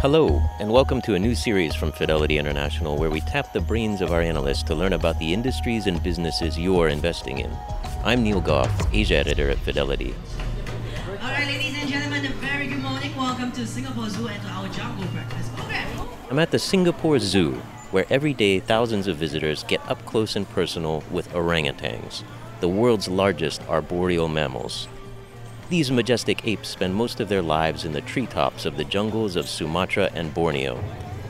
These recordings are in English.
Hello, and welcome to a new series from Fidelity International where we tap the brains of our analysts to learn about the industries and businesses you're investing in. I'm Neil Gough, Asia editor at Fidelity. All right, ladies and gentlemen, a very good morning. Welcome to Singapore Zoo and to our Jungle Breakfast program. I'm at the Singapore Zoo, where every day thousands of visitors get up close and personal with orangutans, the world's largest arboreal mammals. These majestic apes spend most of their lives in the treetops of the jungles of Sumatra and Borneo.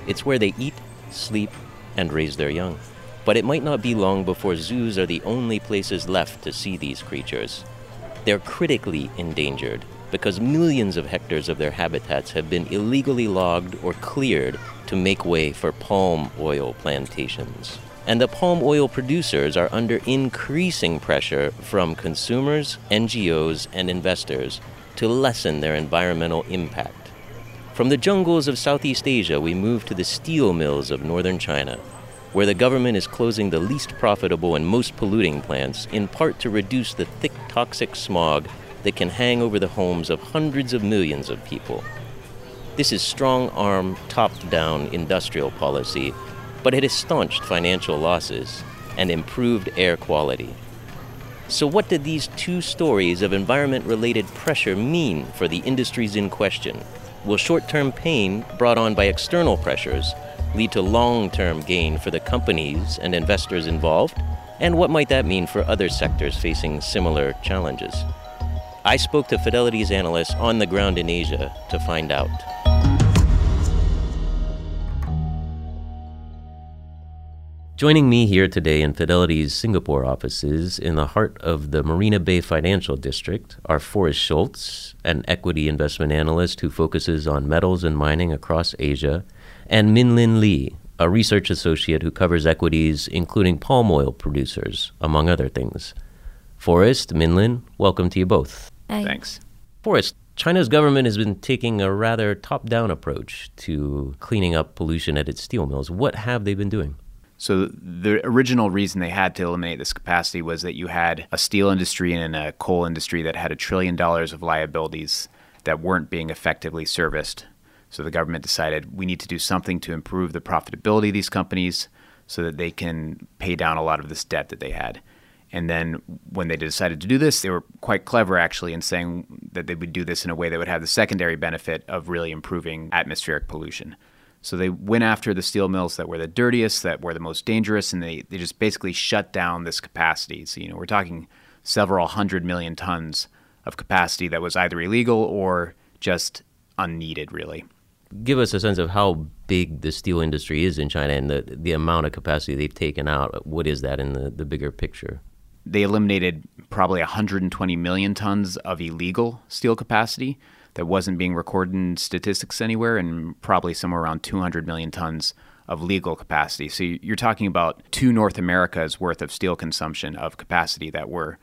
It's where they eat, sleep, and raise their young. But it might not be long before zoos are the only places left to see these creatures. They're critically endangered because millions of hectares of their habitats have been illegally logged or cleared to make way for palm oil plantations and the palm oil producers are under increasing pressure from consumers, NGOs, and investors to lessen their environmental impact. From the jungles of Southeast Asia, we move to the steel mills of northern China, where the government is closing the least profitable and most polluting plants, in part to reduce the thick toxic smog that can hang over the homes of hundreds of millions of people. This is strong arm, top down industrial policy but it has staunched financial losses and improved air quality. So, what did these two stories of environment related pressure mean for the industries in question? Will short term pain brought on by external pressures lead to long term gain for the companies and investors involved? And what might that mean for other sectors facing similar challenges? I spoke to Fidelity's analysts on the ground in Asia to find out. Joining me here today in Fidelity's Singapore offices in the heart of the Marina Bay Financial District are Forrest Schultz, an equity investment analyst who focuses on metals and mining across Asia, and Min Lin Lee, a research associate who covers equities, including palm oil producers, among other things. Forrest, Min Lin, welcome to you both. Hi. Thanks. Forrest, China's government has been taking a rather top down approach to cleaning up pollution at its steel mills. What have they been doing? So the original reason they had to eliminate this capacity was that you had a steel industry and a coal industry that had a trillion dollars of liabilities that weren't being effectively serviced. So the government decided we need to do something to improve the profitability of these companies so that they can pay down a lot of this debt that they had. And then when they decided to do this, they were quite clever actually in saying that they would do this in a way that would have the secondary benefit of really improving atmospheric pollution. So they went after the steel mills that were the dirtiest, that were the most dangerous, and they, they just basically shut down this capacity. So, you know, we're talking several hundred million tons of capacity that was either illegal or just unneeded, really. Give us a sense of how big the steel industry is in China and the, the amount of capacity they've taken out. What is that in the, the bigger picture? They eliminated probably 120 million tons of illegal steel capacity that wasn't being recorded in statistics anywhere, and probably somewhere around 200 million tons of legal capacity. So you're talking about two North America's worth of steel consumption of capacity that were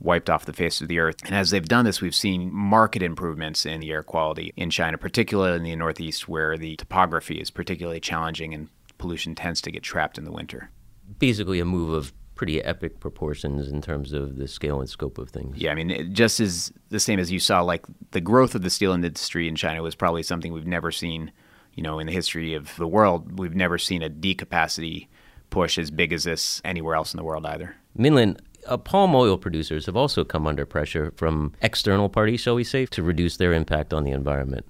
wiped off the face of the earth. And as they've done this, we've seen market improvements in the air quality in China, particularly in the Northeast, where the topography is particularly challenging and pollution tends to get trapped in the winter. Basically, a move of pretty epic proportions in terms of the scale and scope of things. Yeah, I mean, it just as the same as you saw, like the growth of the steel industry in China was probably something we've never seen, you know, in the history of the world. We've never seen a decapacity push as big as this anywhere else in the world either. Min Lin, uh, palm oil producers have also come under pressure from external parties, shall we say, to reduce their impact on the environment.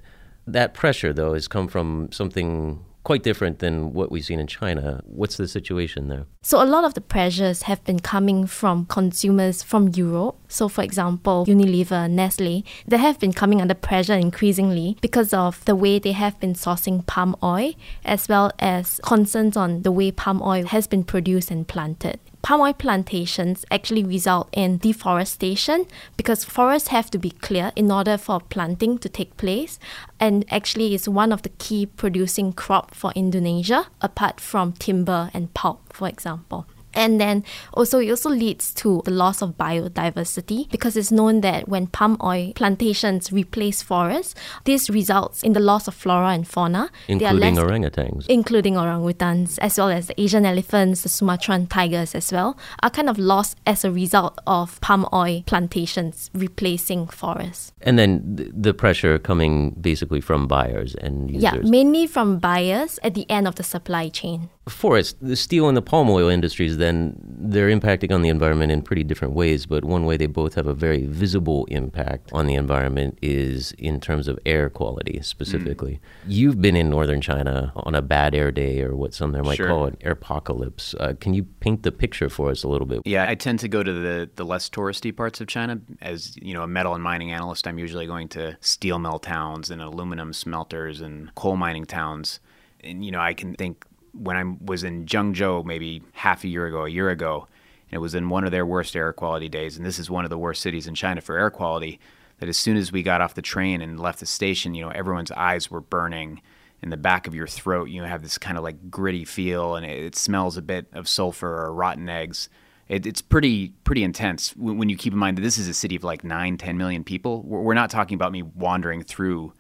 That pressure, though, has come from something quite different than what we've seen in China. What's the situation there? So, a lot of the pressures have been coming from consumers from Europe. So, for example, Unilever, Nestle, they have been coming under pressure increasingly because of the way they have been sourcing palm oil, as well as concerns on the way palm oil has been produced and planted palm oil plantations actually result in deforestation because forests have to be clear in order for planting to take place. And actually is one of the key producing crop for Indonesia apart from timber and pulp for example And then also it also leads to the loss of biodiversity because it's known that when palm oil plantations replace forests, this results in the loss of flora and fauna. Including orangutans. Including orangutans, as well as the Asian elephants, the Sumatran tigers as well, are kind of lost as a result of palm oil plantations replacing forests. And then the pressure coming basically from buyers and users. Yeah, mainly from buyers at the end of the supply chain forests, the steel and the palm oil industries, then they're impacting on the environment in pretty different ways. But one way they both have a very visible impact on the environment is in terms of air quality specifically. Mm. You've been in northern China on a bad air day, or what some there might sure. call an apocalypse. Uh, can you paint the picture for us a little bit? Yeah, I tend to go to the the less touristy parts of China. As you know, a metal and mining analyst, I'm usually going to steel mill towns and aluminum smelters and coal mining towns and you know I can think when I was in Zhengzhou maybe half a year ago, a year ago, and it was in one of their worst air quality days, and this is one of the worst cities in China for air quality. That as soon as we got off the train and left the station, you know, everyone's eyes were burning. In the back of your throat, you have this kind of like gritty feel, and it, it smells a bit of sulfur or rotten eggs. It, it's pretty pretty intense when, when, you keep in mind that this is a city of like nine, ten million people. We're, we're not talking about me wandering through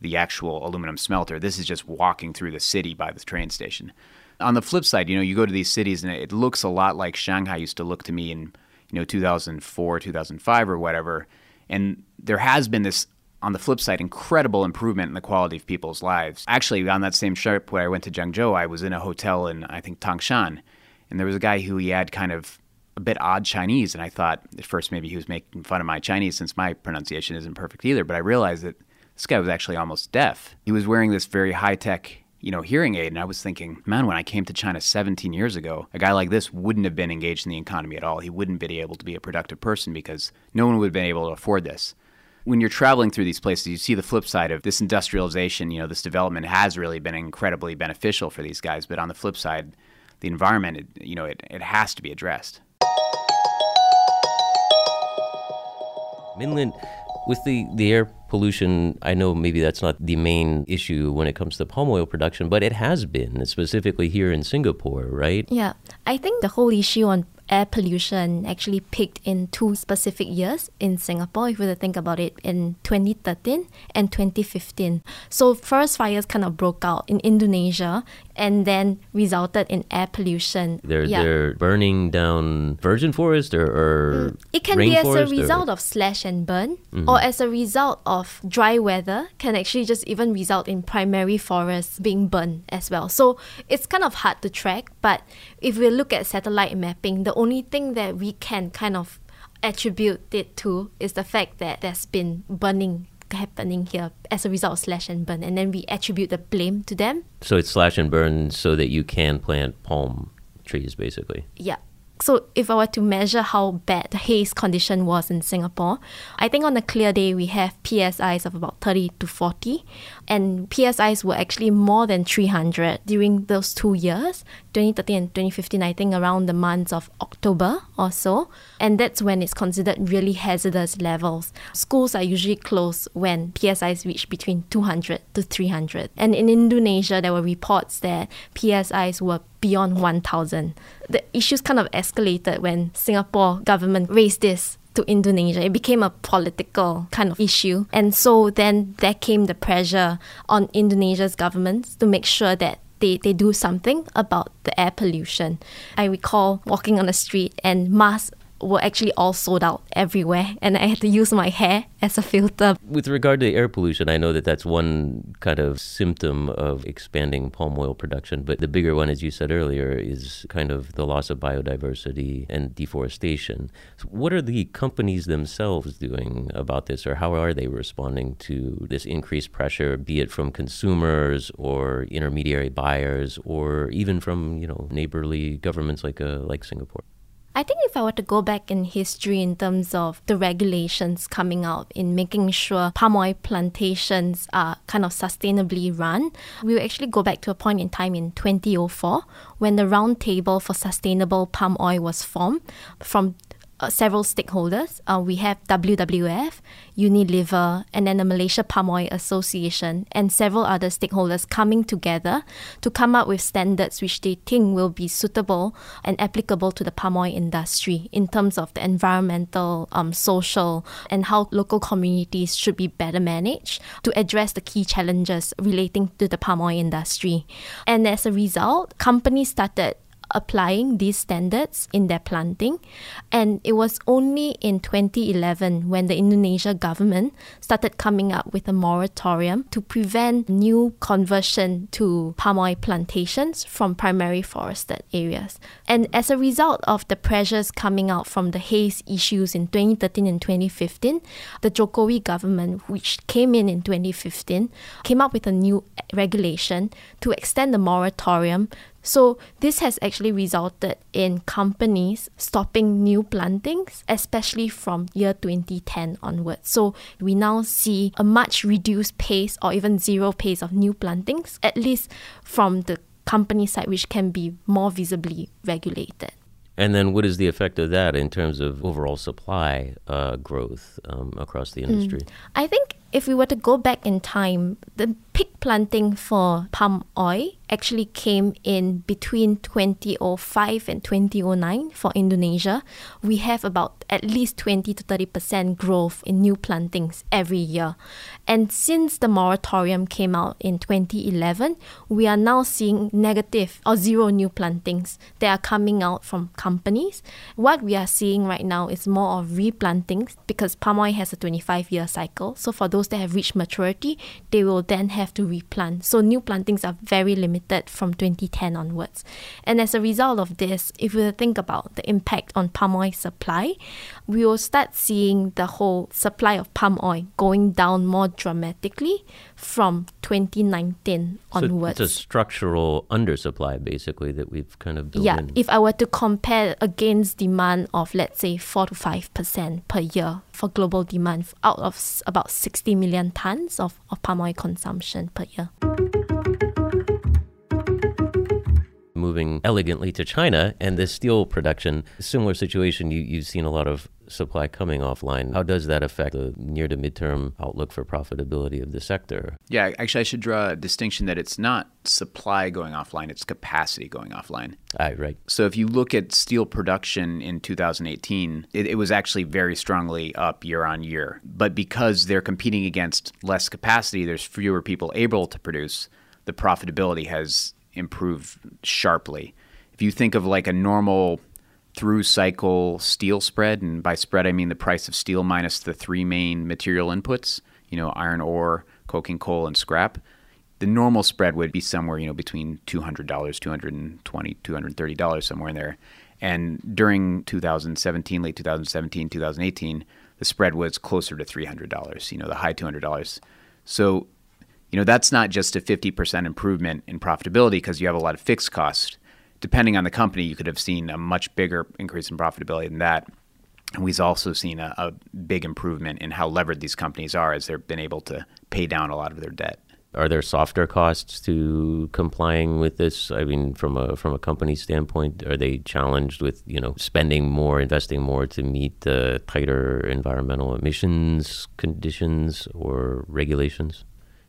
the actual aluminum smelter. This is just walking through the city by the train station. On the flip side, you know, you go to these cities and it looks a lot like Shanghai used to look to me in, you know, 2004, 2005 or whatever. And there has been this on the flip side, incredible improvement in the quality of people's lives. Actually, on that same trip where I went to Zhengzhou, I was in a hotel in, I think, Tangshan, and there was a guy who he had kind of a bit odd Chinese. And I thought at first maybe he was making fun of my Chinese since my pronunciation isn't perfect either. But I realized that this guy was actually almost deaf. He was wearing this very high tech, you know, hearing aid. And I was thinking, man, when I came to China 17 years ago, a guy like this wouldn't have been engaged in the economy at all. He wouldn't be able to be a productive person because no one would have been able to afford this. When you're traveling through these places, you see the flip side of this industrialization, you know, this development has really been incredibly beneficial for these guys. But on the flip side, the environment, it, you know, it, it has to be addressed. Min Lin, with the, the air pollution, I know maybe that's not the main issue when it comes to palm oil production, but it has been, specifically here in Singapore, right? Yeah. I think the whole issue on air pollution actually peaked in two specific years in Singapore, if you were to think about it, in 2013 and 2015. So forest fires kind of broke out in Indonesia and then resulted in air pollution. They're, yeah. they're burning down virgin forest or, or mm. It can be as a result or? of slash and burn mm-hmm. or as a result of dry weather can actually just even result in primary forests being burned as well. So it's kind of hard to track, but if we look at satellite mapping, the only thing that we can kind of attribute it to is the fact that there's been burning happening here as a result of slash and burn, and then we attribute the blame to them. So it's slash and burn so that you can plant palm trees, basically. Yeah. So if I were to measure how bad the haze condition was in Singapore, I think on a clear day we have PSIs of about 30 to 40 and PSIs were actually more than 300 during those two years, 2013 and 2015, I think around the months of October or so. And that's when it's considered really hazardous levels. Schools are usually closed when PSIs reach between 200 to 300. And in Indonesia, there were reports that PSIs were beyond 1,000. The issues kind of escalated when Singapore government raised this to Indonesia. It became a political kind of issue. And so then there came the pressure on Indonesia's government to make sure that they, they do something about the air pollution. I recall walking on the street and masks were actually all sold out everywhere, and I had to use my hair as a filter. With regard to air pollution, I know that that's one kind of symptom of expanding palm oil production, but the bigger one, as you said earlier, is kind of the loss of biodiversity and deforestation. So what are the companies themselves doing about this, or how are they responding to this increased pressure, be it from consumers or intermediary buyers, or even from you know neighborly governments like uh, like Singapore? I think if I were to go back in history in terms of the regulations coming out in making sure palm oil plantations are kind of sustainably run, we will actually go back to a point in time in 2004 when the Roundtable for Sustainable Palm Oil was formed from uh, several stakeholders. Uh, we have WWF, Unilever, and then the Malaysia Palm Oil Association, and several other stakeholders coming together to come up with standards which they think will be suitable and applicable to the palm oil industry in terms of the environmental, um, social, and how local communities should be better managed to address the key challenges relating to the palm oil industry. And as a result, companies started applying these standards in their planting. And it was only in 2011 when the Indonesia government started coming up with a moratorium to prevent new conversion to palm oil plantations from primary forested areas. And as a result of the pressures coming out from the haze issues in 2013 and 2015, the Jokowi government, which came in in 2015, came up with a new regulation to extend the moratorium so this has actually resulted in companies stopping new plantings, especially from year 2010 onwards. So we now see a much reduced pace or even zero pace of new plantings, at least from the company side, which can be more visibly regulated. And then, what is the effect of that in terms of overall supply uh, growth um, across the industry? Mm. I think if we were to go back in time, the peak planting for palm oil actually came in between 2005 and 2009 for Indonesia. We have about at least 20 to 30% growth in new plantings every year. And since the moratorium came out in 2011, we are now seeing negative or zero new plantings that are coming out from companies. What we are seeing right now is more of replantings because palm oil has a 25 year cycle. So for those that have reached maturity, they will then have to replant. So new plantings are very limited from 2010 onwards. And as a result of this, if we think about the impact on palm oil supply, we will start seeing the whole supply of palm oil going down more dramatically from 2019 onwards. So it's a structural undersupply, basically, that we've kind of built yeah, in. if I were to compare against demand of, let's say, 4 to 5% per year for global demand out of about 60 million tons of, of palm oil consumption per year. Moving elegantly to China and the steel production, similar situation, you, you've seen a lot of supply coming offline. How does that affect the near to midterm outlook for profitability of the sector? Yeah, actually, I should draw a distinction that it's not supply going offline, it's capacity going offline. Ah, right. So if you look at steel production in 2018, it, it was actually very strongly up year on year. But because they're competing against less capacity, there's fewer people able to produce, the profitability has improved sharply. If you think of like a normal through cycle steel spread, and by spread I mean the price of steel minus the three main material inputs, you know, iron ore, coking coal, and scrap. The normal spread would be somewhere, you know, between $200, $220, $230, somewhere in there. And during 2017, late 2017, 2018, the spread was closer to $300, you know, the high $200. So, you know, that's not just a 50% improvement in profitability because you have a lot of fixed costs depending on the company, you could have seen a much bigger increase in profitability than that. And we've also seen a, a, big improvement in how levered these companies are as they've been able to pay down a lot of their debt. Are there softer costs to complying with this? I mean, from a from a company standpoint, are they challenged with you know spending more, investing more to meet the tighter environmental emissions conditions or regulations?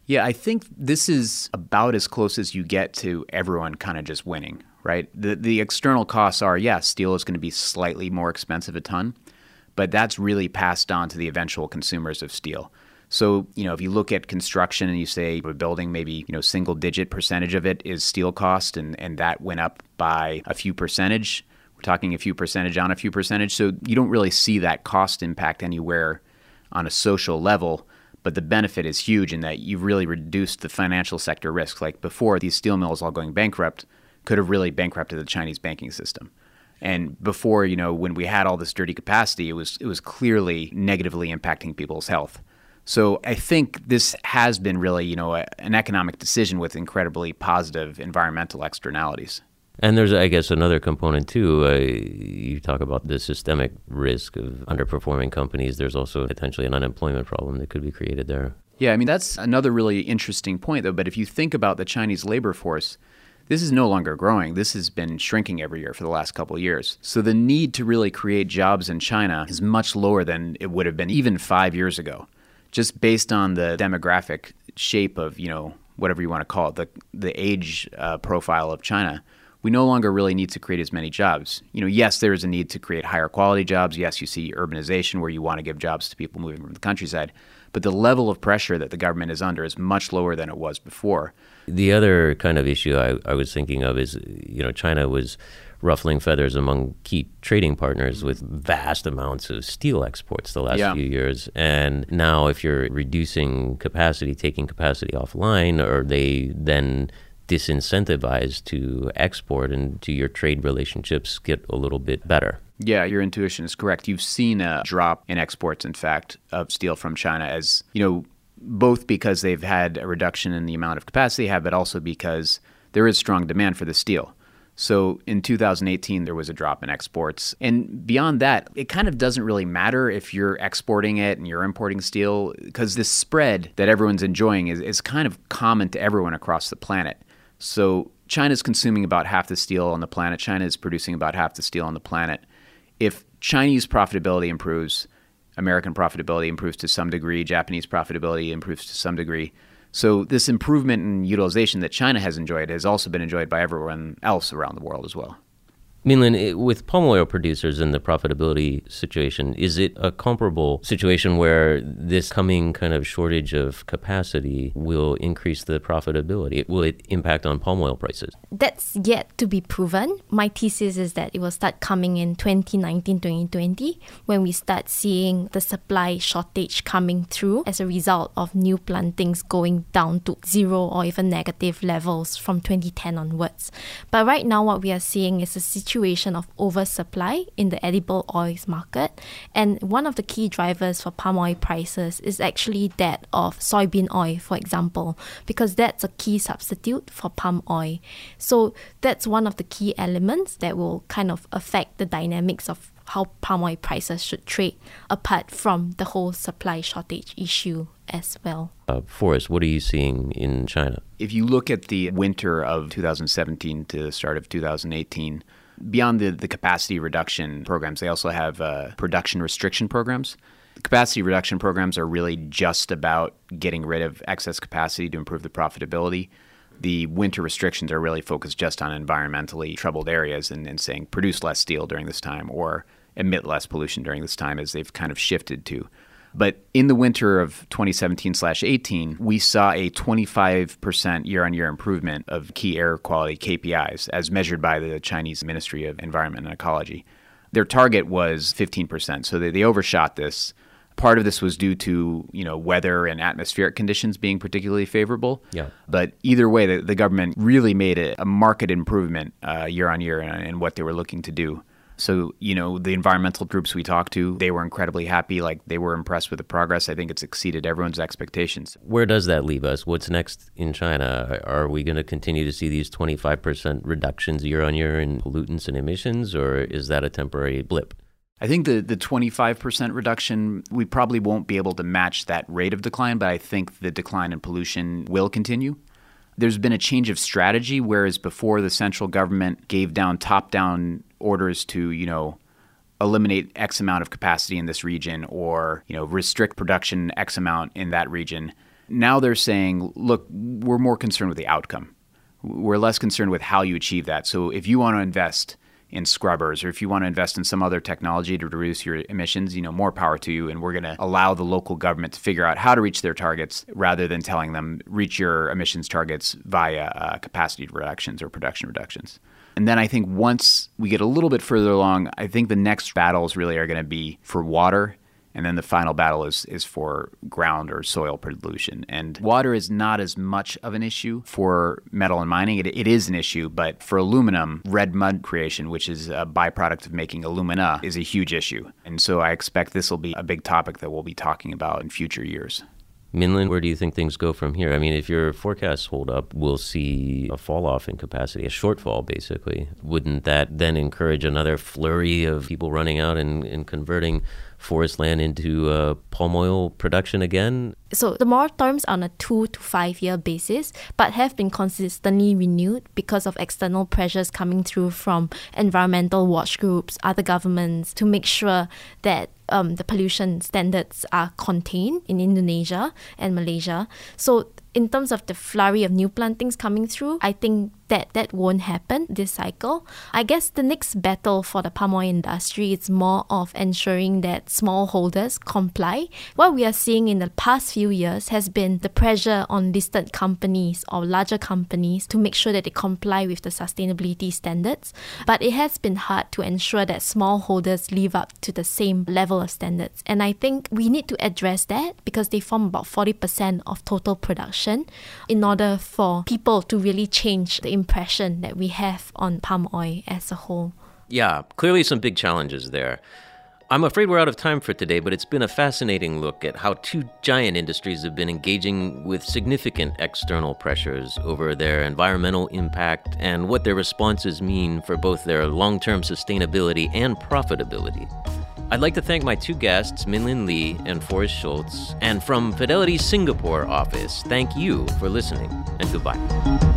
Yeah, I think this is about as close as you get to everyone kind of just winning, right? The the external costs are yes, steel is going to be slightly more expensive a ton, but that's really passed on to the eventual consumers of steel. So, you know, if you look at construction and you say a building, maybe, you know, single digit percentage of it is steel cost and, and that went up by a few percentage. We're talking a few percentage on a few percentage. So you don't really see that cost impact anywhere on a social level. But the benefit is huge in that you've really reduced the financial sector risk. Like before, these steel mills all going bankrupt, could have really bankrupted the Chinese banking system. And before, you know, when we had all this dirty capacity, it was it was clearly negatively impacting people's health. So I think this has been really, you know, a, an economic decision with incredibly positive environmental externalities. And there's, I guess, another component too. Uh, you talk about the systemic risk of underperforming companies. There's also potentially an unemployment problem that could be created there. Yeah, I mean that's another really interesting point, though. But if you think about the Chinese labor force, This is no longer growing. This has been shrinking every year for the last couple of years. So the need to really create jobs in China is much lower than it would have been even five years ago, just based on the demographic shape of, you know, whatever you want to call it, the, the age uh, profile of China we no longer really need to create as many jobs. You know, yes, there is a need to create higher quality jobs. Yes, you see urbanization where you want to give jobs to people moving from the countryside, but the level of pressure that the government is under is much lower than it was before. The other kind of issue I, I was thinking of is, you know, China was ruffling feathers among key trading partners with vast amounts of steel exports the last Yeah. few years. And now, if you're reducing capacity, taking capacity offline, are they then disincentivized to export and do your trade relationships get a little bit better? Yeah, your intuition is correct. You've seen a drop in exports, in fact, of steel from China as, you know, both because they've had a reduction in the amount of capacity they have, but also because there is strong demand for the steel. So in 2018, there was a drop in exports. And beyond that, it kind of doesn't really matter if you're exporting it and you're importing steel, because this spread that everyone's enjoying is, is kind of common to everyone across the planet. So China's consuming about half the steel on the planet. China is producing about half the steel on the planet. If Chinese profitability improves, American profitability improves to some degree, Japanese profitability improves to some degree. So this improvement in utilization that China has enjoyed has also been enjoyed by everyone else around the world as well. Minlin, with palm oil producers and the profitability situation, is it a comparable situation where this coming kind of shortage of capacity will increase the profitability? Will it impact on palm oil prices? That's yet to be proven. My thesis is that it will start coming in 2019 2020 when we start seeing the supply shortage coming through as a result of new plantings going down to zero or even negative levels from 2010 onwards. But right now, what we are seeing is a situation of oversupply in the edible oils market. And one of the key drivers for palm oil prices is actually that of soybean oil, for example, because that's a key substitute for palm oil. So that's one of the key elements that will kind of affect the dynamics of how palm oil prices should trade, apart from the whole supply shortage issue as well. Uh, Forrest, what are you seeing in China? If you look at the winter of 2017 to the start of 2018, beyond the, the capacity reduction programs, they also have uh, production restriction programs. The capacity reduction programs are really just about getting rid of excess capacity to improve the profitability. The winter restrictions are really focused just on environmentally troubled areas and, and saying produce less steel during this time or emit less pollution during this time as they've kind of shifted to. But in the winter of 2017 slash 18, we saw a 25% year on year improvement of key air quality KPIs as measured by the Chinese Ministry of Environment and Ecology. Their target was 15%, so they, they overshot this. Part of this was due to you know weather and atmospheric conditions being particularly favorable. Yeah. But either way, the, the government really made a, a market improvement uh, year on year in, in what they were looking to do. So, you know, the environmental groups we talked to, they were incredibly happy. Like they were impressed with the progress. I think it's exceeded everyone's expectations. Where does that leave us? What's next in China? Are we going to continue to see these 25% reductions year on year in pollutants and emissions, or is that a temporary blip? I think the, the 25% reduction, we probably won't be able to match that rate of decline, but I think the decline in pollution will continue. There's been a change of strategy, whereas before the central government gave down top down orders to, you know, eliminate X amount of capacity in this region or, you know, restrict production X amount in that region. Now they're saying, look, we're more concerned with the outcome. We're less concerned with how you achieve that. So if you want to invest in scrubbers or if you want to invest in some other technology to reduce your emissions, you know, more power to you and we're going to allow the local government to figure out how to reach their targets rather than telling them reach your emissions targets via uh, capacity reductions or production reductions. And then I think once we get a little bit further along, I think the next battles really are going to be for water. And then the final battle is, is for ground or soil pollution. And water is not as much of an issue for metal and mining. It, it is an issue, but for aluminum, red mud creation, which is a byproduct of making alumina, is a huge issue. And so I expect this will be a big topic that we'll be talking about in future years. Minlin, where do you think things go from here? I mean, if your forecasts hold up, we'll see a fall off in capacity, a shortfall, basically. Wouldn't that then encourage another flurry of people running out and, and converting forest land into uh, palm oil production again? So the moratoriums are on a two to five year basis, but have been consistently renewed because of external pressures coming through from environmental watch groups, other governments, to make sure that um, the pollution standards are contained in Indonesia and Malaysia. So in terms of the flurry of new plantings coming through, I think that that won't happen this cycle. I guess the next battle for the palm oil industry is more of ensuring that smallholders comply. What we are seeing in the past few years has been the pressure on listed companies or larger companies to make sure that they comply with the sustainability standards. But it has been hard to ensure that smallholders live up to the same level of standards. And I think we need to address that because they form about 40% of total production in order for people to really change the impression that we have on palm oil as a whole. Yeah, clearly some big challenges there. I'm afraid we're out of time for today, but it's been a fascinating look at how two giant industries have been engaging with significant external pressures over their environmental impact and what their responses mean for both their long term sustainability and profitability. I'd like to thank my two guests, Minlin Lee and Forrest Schultz, and from Fidelity's Singapore office, thank you for listening, and goodbye.